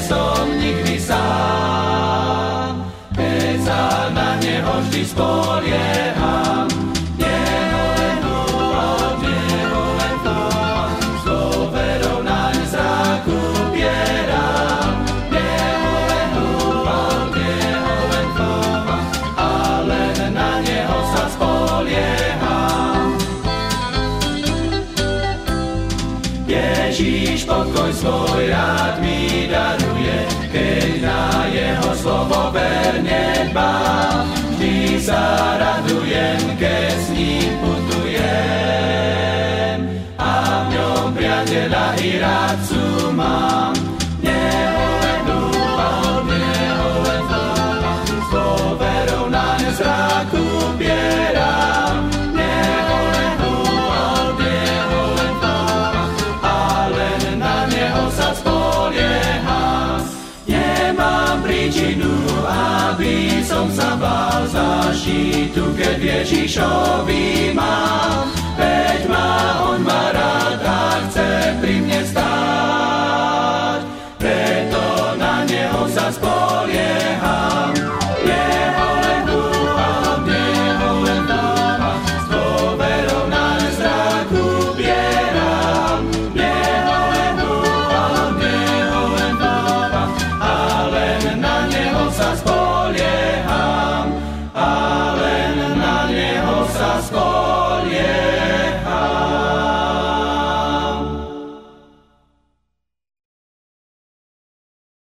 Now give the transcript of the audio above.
som nikdy sám. Keď sa na neho vždy spolieham, Ježíš pokoj svoj rád mi daruje, keď na jeho slovo verne dbám. Vždy sa radujem, keď s ním putujem a v ňom priateľa i radcu mám. Som sa bál zaštitu, keď Ježišovi mám. Veď ma, on ma rád a chce pri mne stáť. Preto na neho sa spolieham.